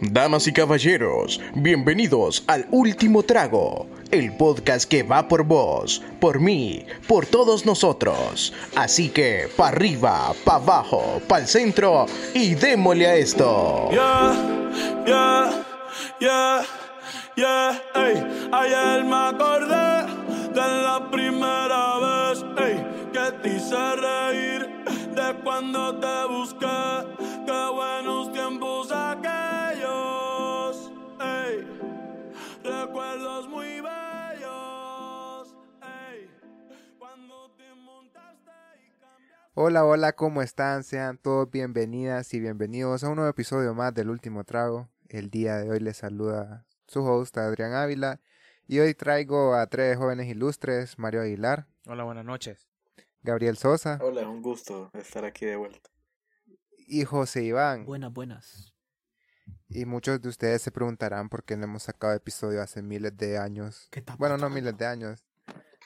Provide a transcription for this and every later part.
Damas y caballeros, bienvenidos al Último Trago, el podcast que va por vos, por mí, por todos nosotros. Así que, pa' arriba, pa' abajo, pa' el centro y démosle a esto. Yeah, yeah, yeah, yeah, ey. Ayer me acordé de la primera vez, ey, que te hice reír, de cuando te busqué, qué buenos tiempos Hola, hola, ¿cómo están? Sean todos bienvenidas y bienvenidos a un nuevo episodio más del Último Trago. El día de hoy les saluda su host Adrián Ávila y hoy traigo a tres jóvenes ilustres, Mario Aguilar, Hola, buenas noches. Gabriel Sosa Hola, es un gusto estar aquí de vuelta. y José Iván. Buenas, buenas. Y muchos de ustedes se preguntarán por qué no hemos sacado episodio hace miles de años. ¿Qué Bueno, no miles de años,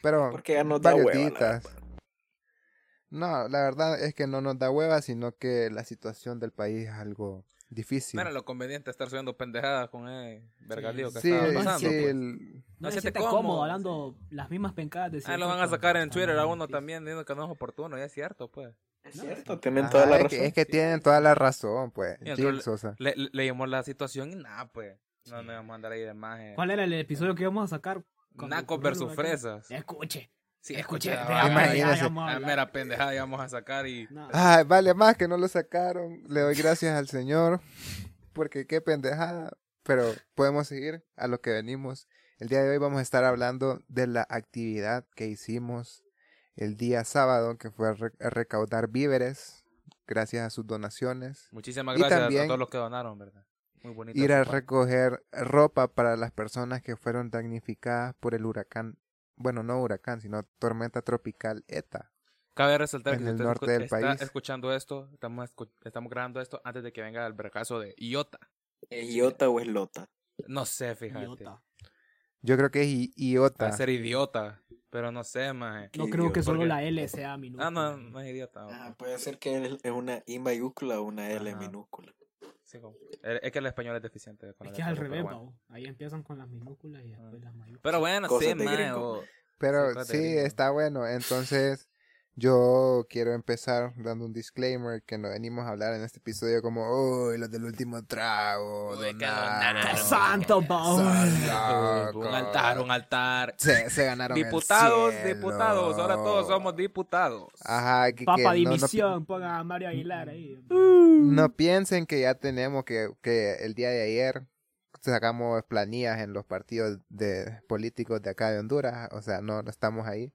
pero Porque ya nos da hueva. No, la verdad es que no nos da hueva, sino que la situación del país es algo difícil. Mira lo conveniente estar subiendo pendejadas con el vergalío que sí, estaba sí, pasando. pues. el- No No se siente te cómodo cómodo, hablando las mismas pencadas de Ah, lo van a sacar en temas Twitter a uno también diciendo que no es oportuno, y es cierto, pues. Es cierto, tienen toda la es razón. que, es que tienen toda la razón, pues. Entonces- Sosa. Le, le- leímos la situación y nada, pues. No nos vamos a andar ahí de maje. ¿Cuál era el episodio que íbamos a sacar? Nacos versus fresas. Escuche. Sí, ah, Ah, hablar. mera pendejada íbamos a sacar y. No. Ay, vale más que no lo sacaron. Le doy gracias al Señor. Porque qué pendejada. Pero podemos seguir a lo que venimos. El día de hoy vamos a estar hablando de la actividad que hicimos el día sábado, que fue a, re- recaudar víveres, gracias a sus donaciones. Muchísimas Y gracias también- a todos los que donaron, ¿verdad? Muy bonito. Ir a recoger ropa para las personas que fueron damnificadas por el huracán. Bueno, no huracán, sino tormenta tropical ETA. Cabe resaltar en que si el usted norte escu- del está país. escuchando esto, estamos, escu- estamos grabando esto antes de que venga el vergazo de Iota. ¿Es Iota o es Lota? No sé, fíjate. Idiota. Yo creo que es I- Va IOTA. a ser idiota, pero no sé, maje. No creo que solo Porque- la L sea minúscula. Ah, no, no es idiota. Ah, puede ser que es es una I mayúscula o una L Ajá. minúscula. Sí, como- es que el español es deficiente. con Es la que es al revés, bueno. Ahí empiezan con las minúsculas y después las mayúsculas. Pero bueno, Cosas sí, o- Pero sí, está bueno. Entonces, yo quiero empezar dando un disclaimer que no venimos a hablar en este episodio como, uy, los del último trago, Uy, que donaron, donaron. ¡Qué santo, son Un altar, un altar. Se, se ganaron el Diputados, cielo. diputados, ahora todos somos diputados. Ajá, que, que Papa no- no, dimisión, pongan a Mario Aguilar ahí. no piensen que ya tenemos que, que el día de ayer sacamos planillas en los partidos de políticos de acá de Honduras, o sea, no, no estamos ahí.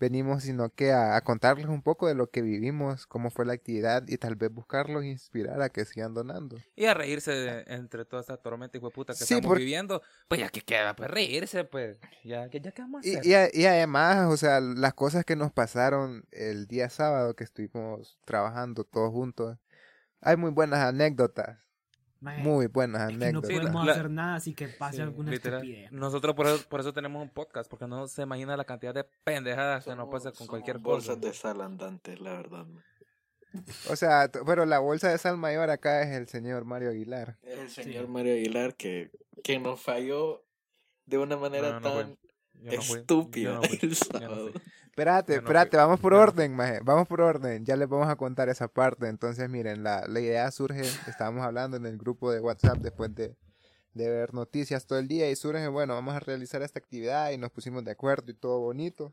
Venimos sino que a, a contarles un poco de lo que vivimos, cómo fue la actividad y tal vez buscarlos inspirar a que sigan donando. Y a reírse de- entre toda esta tormenta y puta que Sí, estamos viviendo. Pues ya que queda, pues reírse, pues. Ya, ya, ya a Y, y, y además, o sea, las cosas que nos pasaron el día sábado que estuvimos trabajando todos juntos, hay muy buenas anécdotas, Maje, muy buenas es que no anécdotas. podemos la- hacer nada así que pase Sí, alguna literal. estupidez. Nosotros por eso, por eso tenemos un podcast, porque no se imagina la cantidad de pendejadas que nos pasa con cualquier cosa. bolsas de sal andantes, la verdad. man. O sea, pero la bolsa de sal mayor acá es el señor Mario Aguilar. Es el Sí. señor Mario Aguilar que, que nos falló de una manera No, no tan estúpida yo no fui, el sábado. Espérate, Yo no espérate, fui. vamos por orden, maje. Vamos por orden. Ya les vamos a contar esa parte. Entonces, miren, la, la idea surge, estábamos hablando en el grupo de WhatsApp después de, de ver noticias todo el día y surge, bueno, vamos a realizar esta actividad y nos pusimos de acuerdo y todo bonito.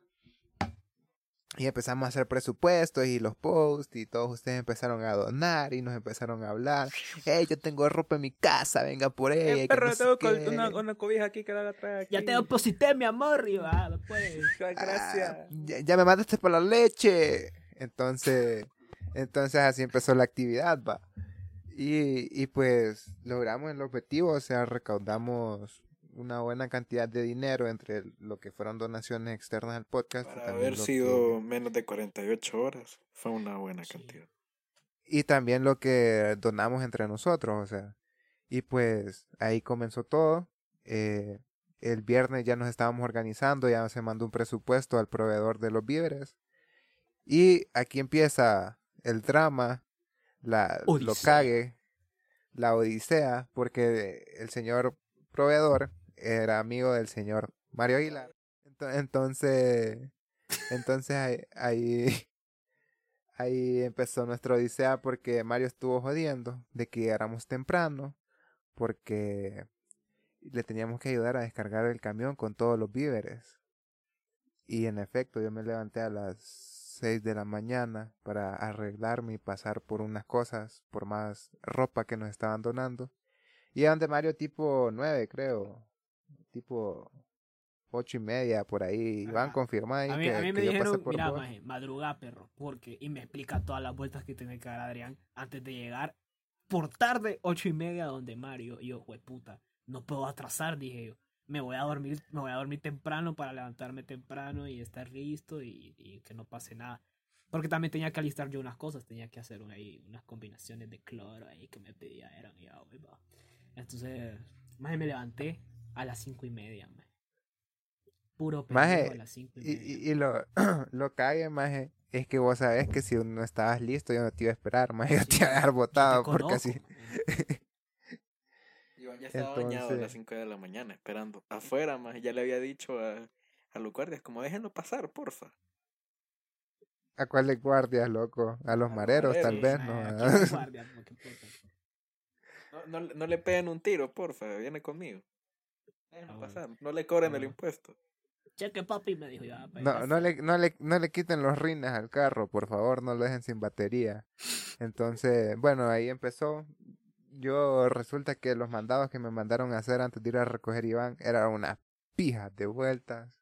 Y empezamos a hacer presupuestos y los posts y todos ustedes empezaron a donar y nos empezaron a hablar. Hey, yo tengo ropa en mi casa, venga por ella. Eh, perro, no tengo qué". col- una, una cobija aquí que la aquí. Ya te deposité, mi amor, y va, pues. Ay, Gracias. Ah, ya, ya me mandaste por la leche. Entonces, entonces así empezó la actividad, va. Y, y pues logramos el objetivo, o sea, recaudamos una buena cantidad de dinero entre lo que fueron donaciones externas al podcast. y Para también haber lo sido que- menos de 48 horas, fue una buena Sí. cantidad. y también lo que donamos entre nosotros, o sea. Y pues ahí comenzó todo. Eh, el viernes ya nos estábamos organizando, ya se mandó un presupuesto al proveedor de los víveres. Y aquí empieza el drama, la, lo cague, la odisea porque el señor proveedor era amigo del señor Mario Aguilar. Ento- Entonces, entonces ahí, ahí, ahí empezó nuestra odisea porque Mario estuvo jodiendo de que llegáramos temprano porque le teníamos que ayudar a descargar el camión con todos los víveres. Y en efecto, yo me levanté a las 6 de la mañana para arreglarme y pasar por unas cosas, por más ropa que nos estaban donando. Y donde Mario tipo 9, creo. Tipo ocho y media por ahí. Ajá. confirma ahí A mí, que, a mí me que yo pasé dijeron, por mira, maje, madruga, perro, porque, y me explica todas las vueltas que tiene que dar Adrián antes de llegar por tarde, ocho y media, donde Mario, y yo, puta, no puedo atrasar, dije yo. Me voy a dormir, me voy a dormir temprano para levantarme temprano y estar listo y, y que no pase nada. Porque también tenía que alistar yo unas cosas, tenía que hacer una- ahí unas combinaciones de cloro ahí que me pedía, eran ya. Entonces, más me levanté a las cinco y media, maje. Puro Maje, pendejo a las cinco y media. y, y lo, lo cague, maje, es que vos sabés que si no estabas listo, yo no te iba a esperar, maje, yo te iba a dejar Yo botado porque conozco, así. maje. Iván ya estaba bañado a las Entonces- 5 de la mañana esperando. Afuera, más ya le había dicho a, a los guardias, como déjenlo pasar, porfa. ¿A cuáles guardias, loco? A los A los mareros, tal mareros, vez, Sí, ¿no? maje, hay guardias, no. No, no, le- no le peguen un tiro, porfa, viene conmigo. Déjenlo Ah, pasar, no le cobren el Ah. impuesto. Cheque, papi, me dijo ya. pues, No, no le, no, le, no le quiten los rines al carro, por favor, no lo dejen sin batería. Entonces, bueno, ahí empezó. Yo resulta que los mandados que me mandaron a hacer antes de ir a recoger Iván eran unas pijas de vueltas.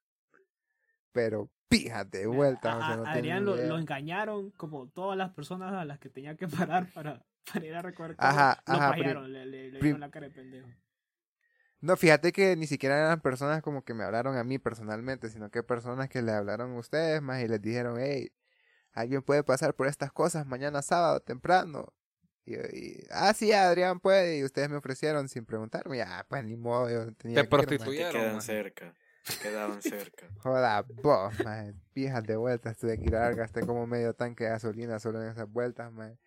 Pero pijas de vueltas. A- o sea, a- no Adrián lo, lo engañaron como todas las personas a las que tenía que parar para, para ir a recoger. Ajá, lo ajá, fallaron, le, le, le dieron la cara de pendejo. No, fíjate que ni siquiera eran personas como que me hablaron a mí personalmente, sino que personas que le hablaron a ustedes más y les dijeron, hey, alguien puede pasar por estas cosas mañana sábado temprano. Y, y, ah, sí, Adrián puede. Y ustedes me ofrecieron sin preguntarme. Ah, pues ni modo, yo tenía Te que. Te prostituyeron. quedan maje. cerca, te quedaban cerca. Joda, vos, maje. Pijas de vueltas, tuve que ir a dar, gasté como medio tanque de gasolina solo en esas vueltas, maje.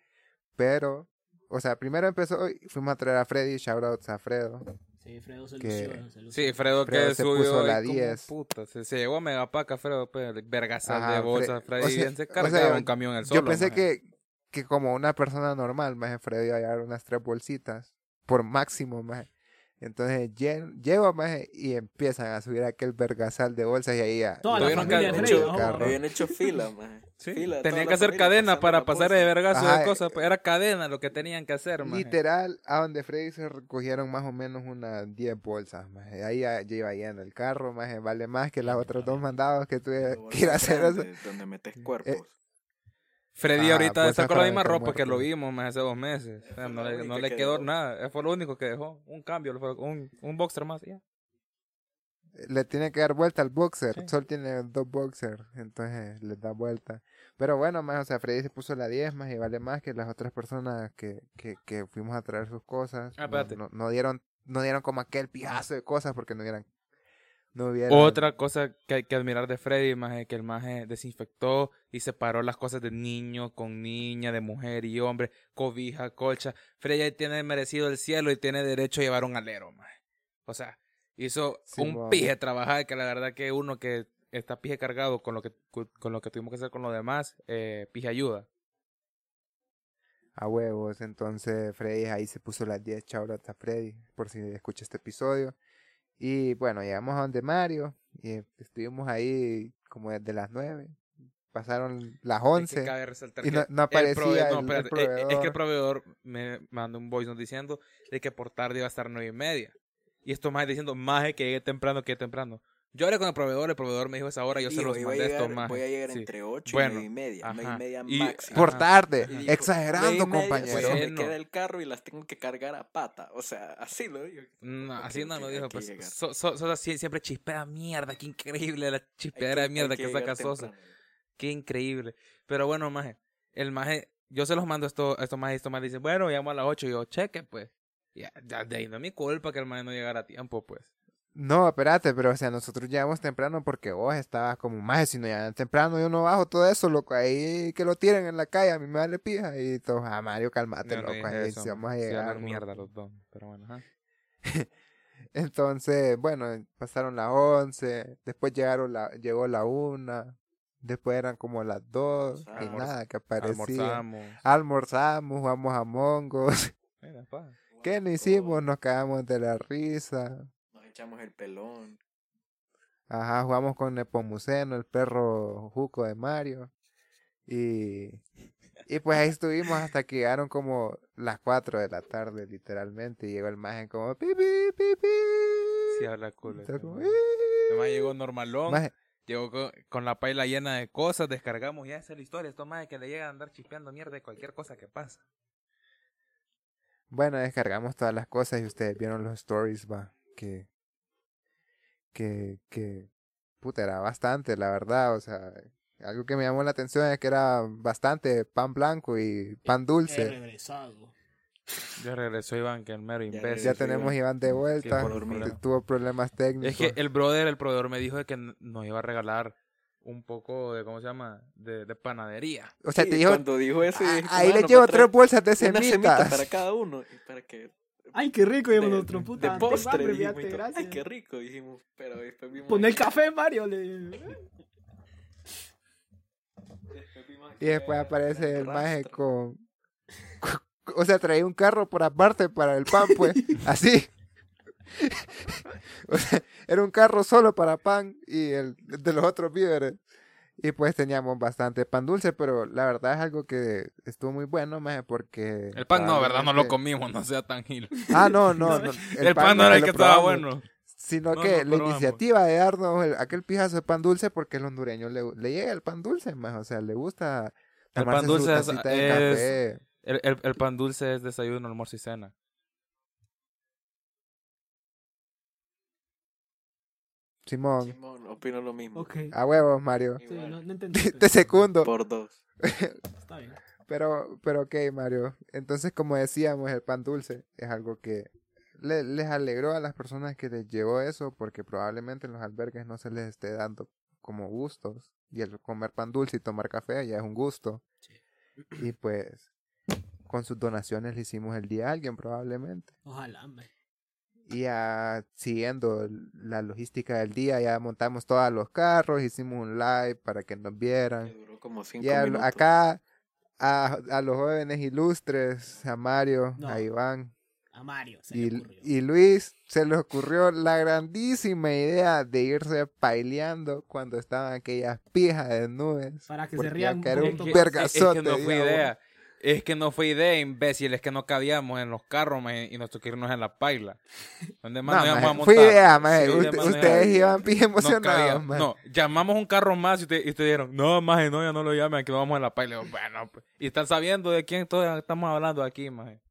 Pero, o sea, primero empezó y fuimos a traer a Freddy, shoutouts a Fredo. Sí, Fredo se Que- lució. se lució. Sí, Fredo, Fredo que se subió puso la ahí como 10. puta. Se, se llegó a Megapaca, Fredo, pues, vergasal de bolsas. Freddy o sea- bien se o sea, cargaba yo- un camión el Yo solo. pensé maje. que, que como una persona normal, más Freddy iba a llevar unas tres bolsitas por máximo, más. Entonces lle- llego, más y empiezan a subir aquel vergasal de bolsas y ahí ya. Tuvieron que- hecho, Habían hecho fila, maje. Sí, Fila, tenían que hacer cadena para pasar de vergazo Ajá, de cosas. pues, era cadena lo que tenían que hacer, maje. Literal, a donde Freddy se recogieron más o menos unas 10 bolsas, más. Ahí ya, ya iba lleno el carro, más. Vale más que las otros dos mandados que tuve que ir a hacer eso. Donde metes cuerpos. Freddy Ah, ahorita bolsas está con la misma ropa que lo muertos. vimos más hace dos meses. O sea, no le, no le que quedó dejó. nada. Eso fue lo único que dejó. Un cambio, un, un boxer más. y ya. le tiene que dar vuelta al boxer. Sí. Sol tiene dos boxers, entonces les da vuelta. Pero bueno, más, o sea, Freddy se puso la 10 más y vale más que las otras personas que, que, que fuimos a traer sus cosas. Ah, no, no, no dieron, no dieron como aquel pijazo de cosas porque no dieran, no. Otra cosa que hay que admirar de Freddy, más es que el maje desinfectó y separó las cosas de niño con niña, de mujer y hombre, cobija, colcha. Freddy ahí tiene merecido el cielo y tiene derecho a llevar un alero, maje. O sea, hizo un Simón. pije trabajar que la verdad que uno que está pije cargado con lo que con lo que tuvimos que hacer con los demás, eh, pije ayuda. a huevos. Entonces Freddy ahí se puso las 10 chabras a Freddy, por si escucha este episodio. Y bueno, llegamos a donde Mario y estuvimos ahí como desde las 9. Pasaron las Es que 11. cabe resaltar y que no- aparecía el- no, espérate, eh, eh, es que proveedor. el proveedor me mandó un voice note diciendo de que por tarde iba a estar nueve y media. Y esto más diciendo, más que llegue temprano, que llegue temprano. Yo hablé con el proveedor, el proveedor me dijo esa hora, yo se los a mandé llegar- estos más. Voy a llegar entre 8 Bueno, y 9 y media. ajá. y media máximo. Por tarde, Y dijo, exagerando, "Nueve y media, compañero. pues, me queda el carro y las tengo que cargar a pata. O sea, así lo digo. No, Ok, así no lo dijo. que Pues, so- so- Sosa sie- siempre chispea mierda. Qué increíble la chispeadera de mierda que, saca llegar Sosa. temprano. Qué increíble. Pero bueno, maje. El maje, yo se los mando esto, esto más y esto más. Dicen, bueno, llamo a las 8. Y yo, cheque, pues. Ya, ya de ahí no es mi culpa que el maje no llegara a tiempo, pues. No, espérate, pero o sea, nosotros llegamos temprano porque vos estabas como más, si no llegan temprano yo no bajo todo eso, loco, ahí que lo tiren en la calle, a mí me vale pija y todos, ah, Mario, calmate, no loco, ahí si vamos a. Sí llegar. ¿no? mierda los dos, pero bueno, ajá. Entonces, bueno, pasaron las 11, después llegaron la, llegó la 1, después eran como las 2, y nada, que aparecía. Almorzamos. Almorzamos, jugamos a Mongos. Mira, pa. ¿Qué no hicimos? Nos cagamos de la risa. Echamos el pelón. Ajá, jugamos con Nepomuceno, el perro Juco de Mario. Y, y pues ahí estuvimos hasta que llegaron como las 4 de la tarde, literalmente. Y llegó el magen como pi, pi, pi, pi. Sí habla culo. Además llegó normalón. Maje, Llegó con, con la paila llena de cosas, descargamos, ya esa es la historia, esto más de que le llega a andar chispeando mierda de cualquier cosa que pasa. Bueno, descargamos todas las cosas y ustedes vieron los stories, va, que, que, que, puta, era bastante, la verdad, o sea, algo que me llamó la atención es que era bastante pan blanco y pan He dulce. regresado. Ya regresó Iván, que el mero imbécil. Ya tenemos. Iván de vuelta, tuvo problemas técnicos. Es que el brother, el proveedor me dijo de que nos iba a regalar un poco de, ¿cómo se llama? De, de panadería. o sea, Sí, te dijo, Cuando dijo eso, "Ah, dije, ahí "Mano, le llevo tres bolsas de Una semita semitas. para cada uno. Y para que. Ay, qué rico, De, y nuestro puta. de postre. hambre, dijimos, fíjate, todo. Ay, gracias. qué rico, dijimos. Pero después vimos. Pon el café, Mario. Le... después vimos Y después aparece el maje con, O sea, traía un carro por aparte para el pan, pues. así. O sea, era un carro solo para pan y el de los otros víveres. Y pues teníamos bastante pan dulce, pero la verdad es algo que estuvo muy bueno, maje, porque... El pan no, ¿verdad? No lo comimos, no sea tan gil. Ah, no, no. no, El, pan, no era el que estaba bueno. Sino No, que no la iniciativa de darnos el- aquel pijazo de pan dulce, porque a los hondureños le, le llega el pan dulce, más, o sea, le gusta El pan dulce su es- de es- café. El, el, el pan dulce es desayuno, almuerzo y cena. Simón, Simón, opino lo mismo. A huevos, Mario. Sí, Igual. no, no entendí. Te pero secundo. Por dos. Está bien. Pero, pero ok, Mario. Entonces, como decíamos, el pan dulce es algo que le- les alegró a las personas que les llegó eso, porque probablemente en los albergues no se les esté dando como gustos. Y el comer pan dulce y tomar café ya es un gusto. Y pues, con sus donaciones le hicimos el día a alguien, probablemente. Ojalá, me. Y ya siguiendo la logística del día, ya montamos todos los carros, hicimos un live para que nos vieran. Que duró como cinco Y a- minutos. acá a, a los jóvenes ilustres, a Mario, No. a Iván A Mario se le y, ocurrió. y Luis, se les ocurrió la grandísima idea de irse paileando cuando estaban aquellas pijas de nubes. Para que se rían acá era un vergazote. Es que no fue digamos. idea. Es que no fue idea, imbécil. Es que no cabíamos en los carros y nos tocó irnos en la paila. ¿Dónde más No, nos íbamos a montar? fue idea, maje. Sí, Usted- ¿dónde más nos ustedes iban bien No emocionados. maje. No, llamamos un carro más y ustedes usted dijeron, no, maje, no, ya no lo llamen, aquí nos vamos en la paila. Y yo, bueno, pues. Y están sabiendo de quién todos estamos hablando aquí, maje.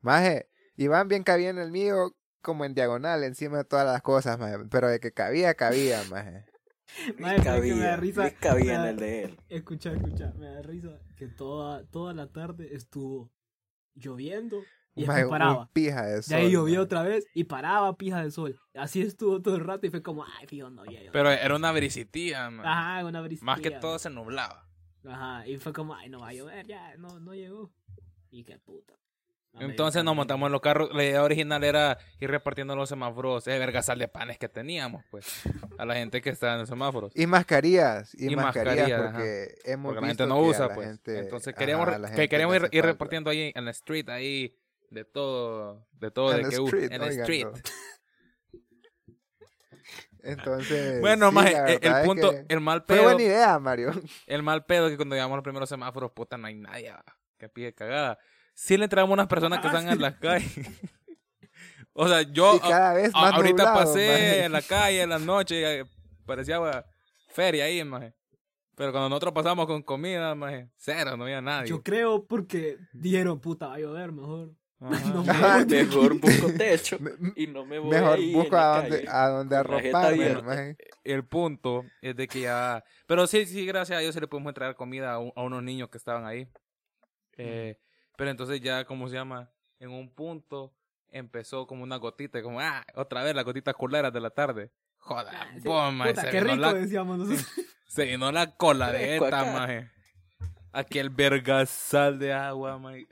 Maje, Iván bien cabía en el mío como en diagonal, encima de todas las cosas, maje. Pero de que cabía, cabía, maje. Que me da risa. Cabía en da- el de él. Escucha, escucha, me da risa que toda, toda la tarde estuvo lloviendo y paraba. pija de ahí llovió otra vez y paraba pija de sol. Así estuvo todo el rato y fue como, ay, fijo, no llega. Pero era una brisitía, maje. Ajá, una brisa. Más que todo se nublaba. Ajá, y fue como, ay, no va a llover, ya, no, no llegó. Y qué puta. No me Entonces nos tan montamos en los carros. La idea original era ir repartiendo los semáforos, eh, vergasal de panes que teníamos, pues, a la gente que estaba en los semáforos. Y mascarillas, y, Y mascarillas, mascarillas, porque hemos Porque la gente no que usa, pues. gente- Entonces queríamos, que queríamos ir, repartiendo ahí en la street, ahí, de todo, de todo, En de la que street, en la street. Entonces, Bueno, sí, más la el, punto, que el mal Fue pedo, buena idea, Mario. el mal pedo que cuando llegamos a los primeros semáforos, puta, no hay nadie ah, que pide cagada. Sí le entramos unas personas que están en las calles. o sea, yo y cada vez a- más ahorita nublado, pasé maje. en la calle en la noche, eh, parecía feria ahí, maje. Pero cuando nosotros pasamos con comida, maje, cero, no había nadie. Yo creo porque dijeron, puta, va a llover, mejor. Ajá. No me. Mejor busco techo y no me voy Mejor ahí busco la a donde, calle. a donde arroparme, el punto es de que ya... Pero sí, sí, gracias a Dios se le pudimos entregar comida a, un- a unos niños que estaban ahí. Eh, Pero entonces ya, ¿cómo se llama? En un punto empezó como una gotita, como, ah, otra vez las gotitas culeras de la tarde. Joda, Ah, sí. maje, Puta, se qué llenó rico la- decíamos nosotros. Se llenó la cola de esta, maje. Aquel vergasal de agua, maje.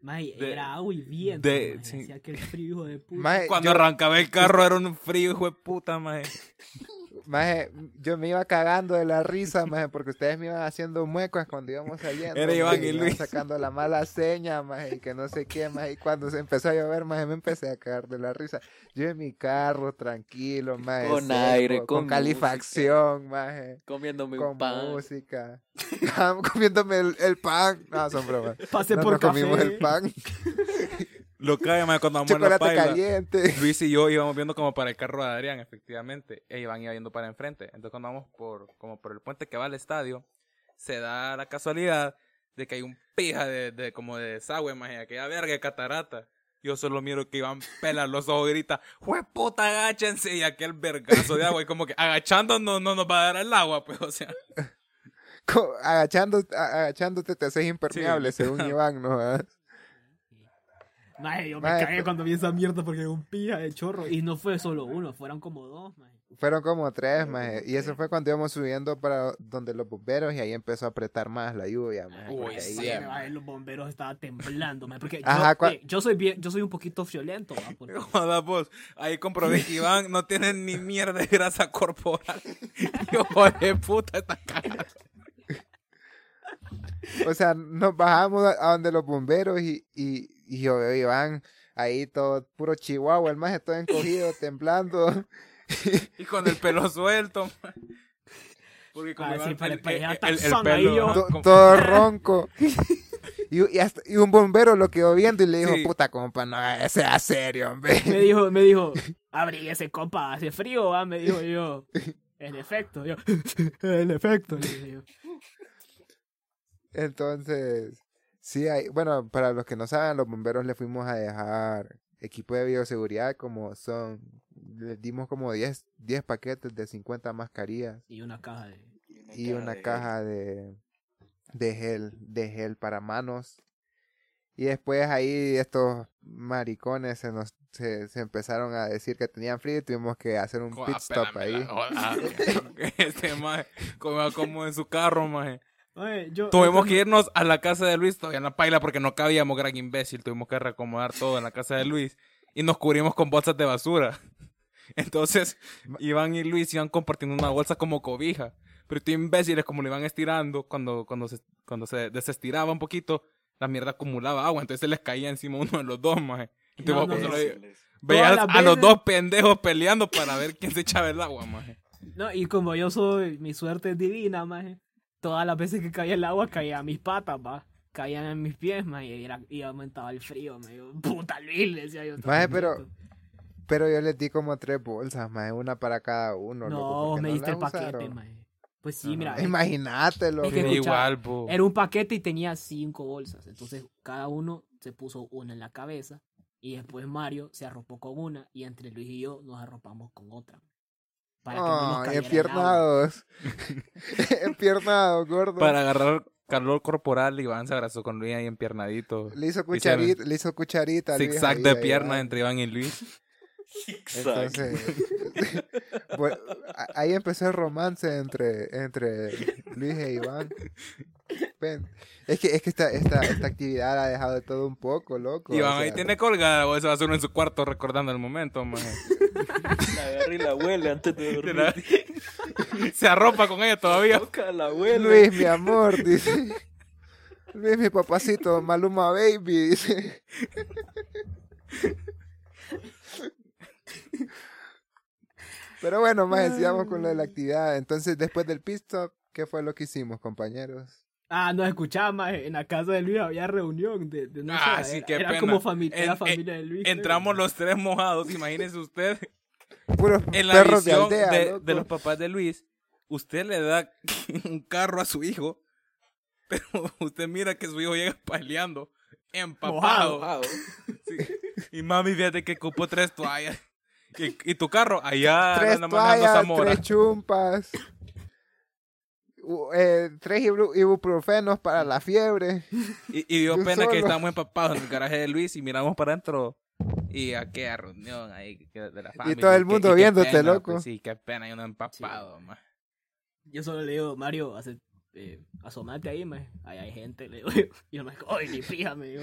Mae, De- era agua y viento. de- sí. Hacía aquel frío hijo de puta. Maje, Cuando yo, arrancaba el carro era un frío, hijo de puta, maje. maje, yo me iba cagando de la risa, maje, porque ustedes me iban haciendo muecas cuando íbamos saliendo. Era Iván y Luis. sacando la mala seña, maje, y que no sé qué, maje. Y cuando se empezó a llover, maje, me empecé a cagar de la risa. Yo en mi carro, tranquilo, maje. Con seco, aire, con, con calefacción, maje. Comiéndome Con un pan. música. Comiéndome el, el pan. No, son bromas. Pasé No por nos café. comimos el pan. Lo cae, maje, cuando vamos en la Chocolate paila. caliente. Luis y yo íbamos viendo como para el carro de Adrián, efectivamente. E Iván iba viendo para enfrente. Entonces cuando vamos por, como por el puente que va al estadio, se da la casualidad de que hay un pija de, de como de desagüe, maje, aquella verga de catarata. Yo solo miro que Iván pela los ojos y grita, ¡Jue puta, agáchense! Y aquel vergazo de agua, y como que agachándonos no nos va a dar el agua, pues, o sea. Co- agachando, a- agachándote te haces impermeable, Sí. según Iván, ¿no? Mae, yo me Mae, cagué cuando vi esa mierda porque era un pija de chorro. Y no fue solo uno, fueron como dos, mae. Fueron como tres, maje. Y eso fue cuando íbamos subiendo para donde los bomberos y ahí empezó a apretar más la lluvia, maje. Uy, porque ahí sí, los bomberos estaban temblando, mae, porque Ajá, yo, eh, yo soy bien, yo soy un poquito vos. Ahí comprobé que Iván no tiene ni mierda de grasa corporal. Hijo de puta, está cagado. O sea, nos bajamos a a donde los bomberos y, y, y yo veo a Iván ahí todo puro chihuahua, el maje todo encogido, temblando. Y con el pelo suelto. man. Porque como Ah, Iván- sí, pare- el, parecía el- el- el Tarzán ahí pelo, to- como- todo ronco. Y, y hasta- y un bombero lo quedó viendo y le dijo, Sí. puta compa, no, sea serio, hombre. me dijo, me dijo, abríguese, compa, hace frío, ¿va? Me dijo yo. En efecto, yo. En efecto, le dije yo. Entonces, sí, hay, bueno, para los que no saben, los bomberos le fuimos a dejar equipo de bioseguridad como son, les dimos como 10, 10 paquetes de 50 mascarillas Y una caja de. y una de- caja de, de gel, de gel para manos. Y después ahí estos maricones se nos se, se empezaron a decir que tenían frío y tuvimos que hacer un pit stop pélame la ahí. joda. Este maje, como, como en su carro, maje. Oye, yo. Tuvimos yo- que irnos a la casa de Luis todavía en la paila porque no cabíamos, gran imbécil. Tuvimos que reacomodar todo en la casa de Luis y nos cubrimos con bolsas de basura. Entonces, Iván y Luis iban compartiendo una bolsa como cobija. Pero estos imbéciles, como lo iban estirando, cuando, cuando, se, cuando se desestiraba un poquito, la mierda acumulaba agua. Entonces se les caía encima uno de los dos, maje. Entonces, No, no, no. veías a los dos pendejos peleando para ver quién se echaba el agua, maje. No, y como yo soy, mi suerte es divina, maje. Todas las veces que caía el agua caía a mis patas, va. Caían en mis pies, maje, y, era, y aumentaba el frío, me digo, puta Luis, le decía yo. Maje, pero-. Pero yo les di como tres bolsas, más una para cada uno. No, me no diste el paquete, usaron. maje. Pues sí, mira. Imagínate, loco. Es que igual, bo. Era un paquete y tenía cinco bolsas. Entonces cada uno se puso una en la cabeza. Y después Mario se arropó con una. Y entre Luis y yo nos arropamos con otra. Para que no nos empiernados. empiernados, gordo. Para agarrar calor corporal, Iván se abrazó con Luis ahí empiernadito. Le hizo cucharita, le hizo cucharita. Zigzag de ahí, piernas ahí. entre Iván y Luis. Entonces, bueno, a- ahí empezó el romance entre, entre Luis e Iván. Ven, Es que, es que esta, esta, esta actividad ha dejado de todo un poco, loco. Iván o ahí tiene colgada, o eso va a ser uno en su cuarto recordando el momento, maje. La agarra y la huele antes de dormir. la- Se arropa con ella todavía. Toca la huele. Luis, mi amor, dice. Luis, mi papacito, Maluma Baby, dice. Pero bueno, más sigamos con lo de la actividad. Entonces, después del pit stop, ¿qué fue lo que hicimos, compañeros? Ah, no escuchaba más. En la casa de Luis había reunión de, de no Ah, sé, sí, era, qué era pena. como familia, era En- familia de Luis. Entramos los tres mojados, imagínese usted. Puros En la perros de visión aldea, de, los papás de Luis, usted le da un carro a su hijo, pero usted mira que su hijo llega peleando, empapado. Mojado. Sí. Y mami, fíjate que ocupó tres toallas. Y, y tu carro, allá tres toallas, tres chumpas, eh, tres ibuprofenos para la fiebre. Y, y dio Yo pena que estábamos empapados en el garaje de Luis y miramos para adentro Y aquella reunión ahí de la familia. todo el mundo qué viéndote, pena, loco. pues, sí, qué pena, y uno empapado, ma. Yo solo le digo, Mario, hace, eh, asomate ahí, me. Ahí hay gente, le digo. yo. Y yo me digo, ¡ay, ni fija! Me digo.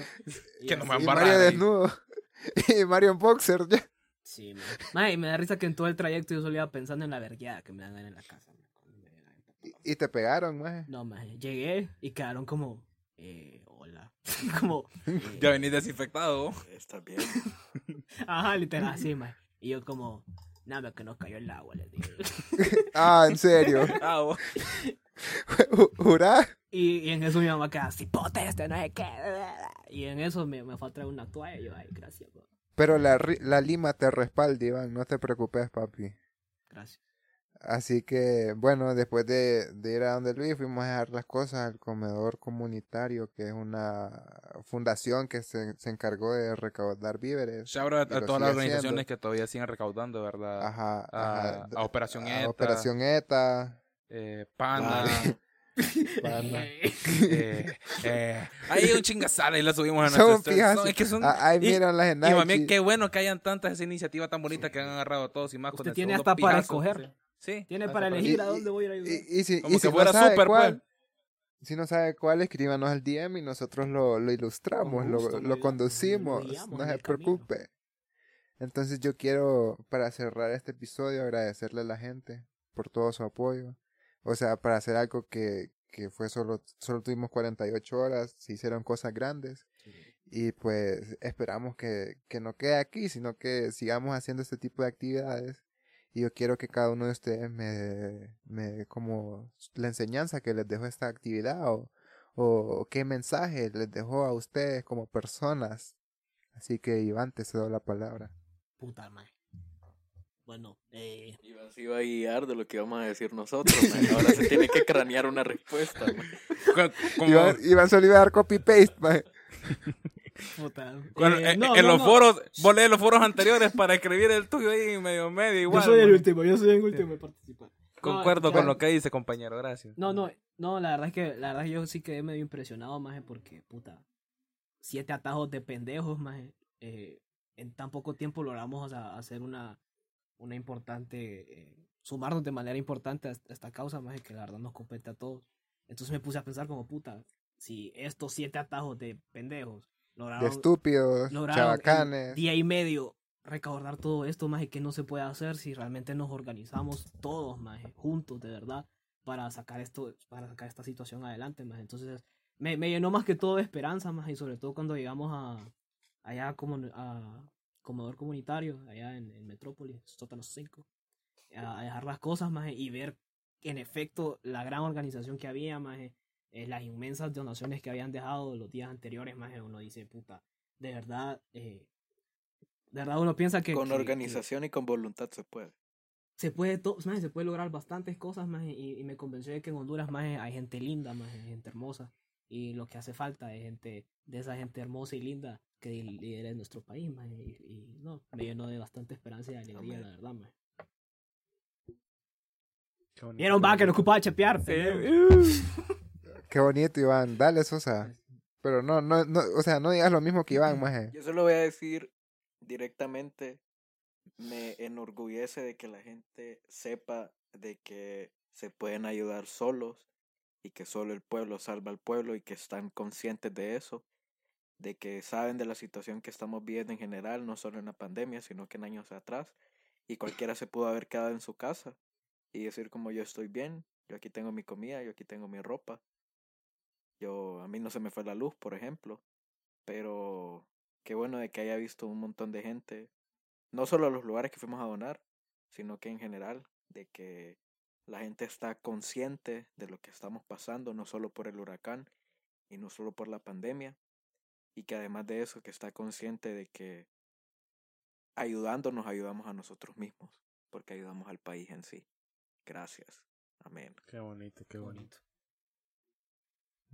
Y Que no me Y Mario desnudo. Y Mario en boxer. ya. Sí, me. Mae, y me da risa que en todo el trayecto yo solo iba pensando en la vergueada que me dan en la casa cuando me llegan empapados. Y te pegaron, maje. No, mae, llegué y quedaron como, eh, hola. como, eh, Ya venís desinfectado. vos. Está bien. ajá, literal así, mae. Y yo como, nada, que nos cayó el agua, les digo. Ah, en serio. Ah, vos. Ju- ¿Jurá? Y, y en eso mi mamá queda así, pote este, no sé qué. Y en eso me, me fue a traer una toalla y yo, ay, gracias, pa, Pero la, ri- la lima te respalda, Iván. No te preocupes, papi. gracias. Así que, bueno, después de, de ir a donde Luis, fuimos a dejar las cosas al comedor comunitario, que es una fundación que se, se encargó de recaudar víveres. Shout out Y a todas las organizaciones haciendo. que todavía siguen recaudando, ¿verdad? Ajá, a, ajá. a Operación A ETA, Operación ETA. eh, Pana, Pana. eh, eh, ahí un chingasal y la subimos a Son son- es que son Ah, Ahí miran las y Enachi. qué bueno que hayan tantas esa iniciativa tan bonita que han agarrado todos y más con Usted el tiene hasta para pijazo. escoger. Sí, Tiene hasta para Y- elegir a dónde voy a ir a ayudar. Y, y si, Como y si fuera no sabe súper, cuál, pues. si no sabe cuál, escríbanos al DM y nosotros lo, lo ilustramos, lo, gusto, lo conducimos, lo no se camino. preocupe. Entonces yo quiero, para cerrar este episodio, agradecerle a la gente por todo su apoyo. O sea, para hacer algo que, que fue solo, solo tuvimos 48 horas, se hicieron cosas grandes. Y pues esperamos que, que no quede aquí, sino que sigamos haciendo este tipo de actividades. Y yo quiero que cada uno de ustedes me, me dé como la enseñanza que les dejó esta actividad o, o qué mensaje les dejó a ustedes como personas. Así que Iván, te cedo la palabra. Puta, mae. Bueno, eh, Iván se iba a guiar de lo que íbamos a decir nosotros. man. Ahora se tiene que cranear una respuesta. man. Iván, Iván solo iba a dar copy-paste. puta. cuando- Eh, en, no, en no, los no. foros, vos lees los foros anteriores para escribir el tuyo ahí medio medio igual. yo soy el último, yo soy el último en participar. Concuerdo No, con lo que dice, compañero, gracias. No, no, no, la verdad es que, la verdad es que yo sí quedé medio impresionado, maje, porque, puta, siete atajos de pendejos, maje, eh, en tan poco tiempo logramos o sea, hacer una, una importante, eh, sumarnos de manera importante a est- a esta causa, maje, que la verdad nos compete a todos. Entonces me puse a pensar como, puta, si estos siete atajos de pendejos De lograron, estúpidos, lograron chabacanes. día y medio recaudar todo esto, más que no se puede hacer si realmente nos organizamos todos, más juntos, de verdad, para sacar esto, para sacar esta situación adelante, más. Entonces, me, me llenó más que todo de esperanza, más, y sobre todo cuando llegamos a allá como a comedor comunitario, allá en, en Metrópolis, sótanos 5, a, a dejar las cosas, más, y ver en efecto la gran organización que había, más, eh, las inmensas donaciones que habían dejado los días anteriores, más, uno dice, puta, de verdad, eh, de verdad uno piensa que... Con que- organización y con voluntad se puede. se puede, to- maje, se puede lograr bastantes cosas, más y, y me convenció de que en Honduras, más hay gente linda, más hay gente hermosa. Y lo que hace falta es gente, de esa gente hermosa y linda que lidere nuestro país, maje, y, y no, me llenó de bastante esperanza y alegría, Amén. la verdad, bonito. Vieron, va, que no ocupaba chepear, Sí. Qué bonito, Iván. Dale, Sosa. Pero no, no, no, o sea, no digas lo mismo que Iván, maje. Yo solo voy a decir directamente, me enorgullece de que la gente sepa de que se pueden ayudar solos y que solo el pueblo salva al pueblo y que están conscientes de eso, de que saben de la situación que estamos viviendo en general, no solo en la pandemia, sino que en años atrás, y cualquiera se pudo haber quedado en su casa y decir como yo estoy bien, yo aquí tengo mi comida, yo aquí tengo mi ropa, yo a mí no se me fue la luz, por ejemplo, pero qué bueno de que haya visto un montón de gente, no solo a los lugares que fuimos a donar, sino que en general, de que la gente está consciente de lo que estamos pasando, no solo por el huracán y no solo por la pandemia, y que además de eso, que está consciente de que ayudándonos ayudamos a nosotros mismos, porque ayudamos al país en sí. Gracias. Amén. Qué bonito, qué bonito.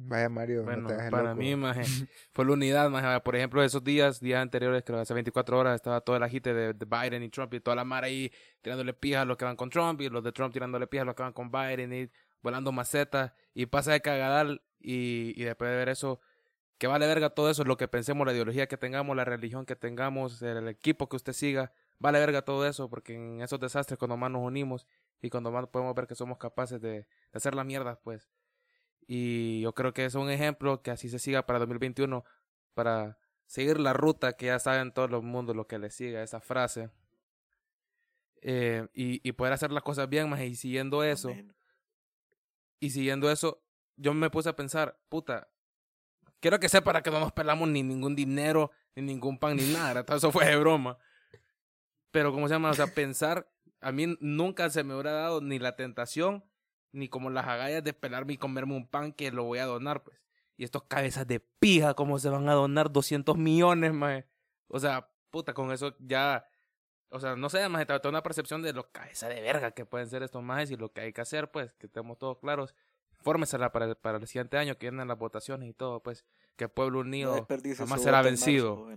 Vaya, Mario, Bueno, no te hagas para loco. mí, maje, fue la unidad, maje. Por ejemplo, esos días, días anteriores, creo que hace 24 horas, estaba todo el agite de, de Biden y Trump y toda la mara ahí tirándole pija a los que van con Trump y los de Trump tirándole pija a los que van con Biden y volando macetas y pasa de cagadal y, y después de ver eso, que vale verga todo eso, lo que pensemos, la ideología que tengamos, la religión que tengamos, el equipo que usted siga, vale verga todo eso, porque en esos desastres cuando más nos unimos y cuando más podemos ver que somos capaces de, de hacer la mierda, pues. Y yo creo que es un ejemplo que así se siga para 2021, para seguir la ruta que ya saben todo el mundo lo que le siga, esa frase. Eh, y, y poder hacer las cosas bien, más y siguiendo eso, Amén. y siguiendo eso, yo me puse a pensar, puta, quiero que sea para que no nos pelamos ni ningún dinero, ni ningún pan, ni nada. Todo eso fue de broma. Pero, ¿cómo se llama? O sea, pensar, a mí nunca se me hubiera dado ni la tentación, ni como las agallas de pelarme y comerme un pan que lo voy a donar, pues. Y estos cabezas de pija, ¿cómo se van a donar 200 millones, más? O sea, puta, con eso ya... O sea, no sé, más tengo una percepción de lo cabeza de verga que pueden ser estos majes y lo que hay que hacer, pues, que estemos todos claros. Fórmesela para, para el siguiente año, que vienen las votaciones y todo, pues, que Pueblo No Unido desperdicie jamás será vencido.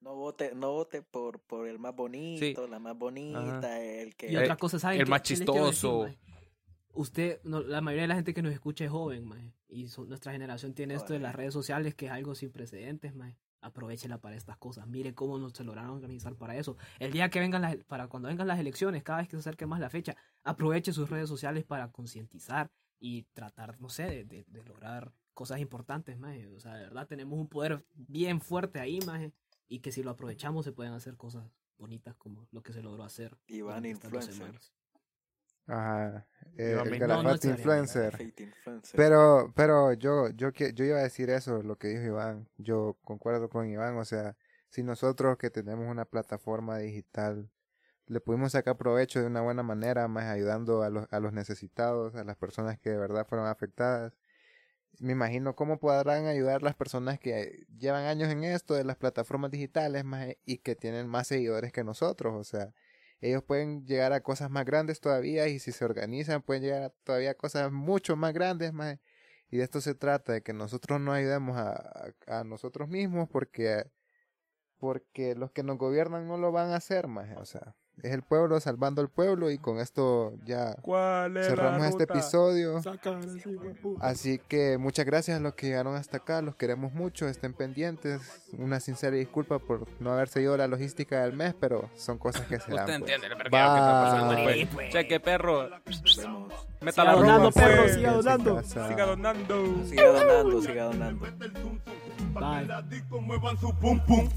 No vote, no vote por, por el más bonito, la más bonita, el que... Y otra cosa, ¿saben el qué- más decir, chistoso. Usted, no, la mayoría de la gente que nos escucha es joven, mae, y nuestra generación tiene esto de las redes sociales que es algo sin precedentes, mae. Aprovechela para estas cosas. Mire cómo nos se lograron organizar para eso. El día que vengan las, para cuando vengan las elecciones, cada vez que se acerque más la fecha, aproveche sus redes sociales para concientizar y tratar, no sé, de, de- de lograr cosas importantes, mae. O sea, de verdad tenemos un poder bien fuerte ahí, mae, y que si lo aprovechamos se pueden hacer cosas bonitas como lo que se logró hacer. Ajá. eh, el no influencer. Pero, pero yo, yo, que- yo iba a decir eso, lo que dijo Iván. Yo concuerdo con Iván. O sea, si nosotros que tenemos una plataforma digital le pudimos sacar provecho de una buena manera, más ayudando a los, a los necesitados, a las personas que de verdad fueron afectadas. Me imagino cómo podrán ayudar las personas que llevan años en esto de las plataformas digitales más, y que tienen más seguidores que nosotros. O sea, ellos pueden llegar a cosas más grandes todavía y si se organizan pueden llegar a todavía cosas mucho más grandes más y de esto se trata de que nosotros nos ayudemos a, a, a nosotros mismos porque porque los que nos gobiernan no lo van a hacer más o sea es el pueblo salvando al pueblo y con esto ya ¿Cuál cerramos este episodio Así que muchas gracias a los que llegaron hasta acá, los queremos mucho, estén pendientes. Una sincera disculpa por no haber seguido la logística del mes, pero son cosas que se dan. Usted pues. entiende el vergueo que está pasando, Bye. pues. Cheque, perro. Meta Siga donando, broma, perro, pues. siga donando. Siga donando. Siga donando, siga donando. Bye. La disco muevan su pum pum.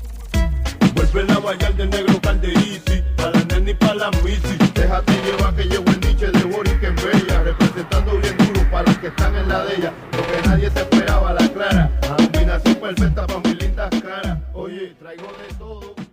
Vela bailar de negro cal de easy, pa' la nena y pa' la misi. Déjate llevar que llevo el niche de Boris que es bella, representando bien duro para los que están en la de ella. Lo que nadie se esperaba, la clara, la combinación perfecta pa' mis lindas caras. Oye, traigo de todo.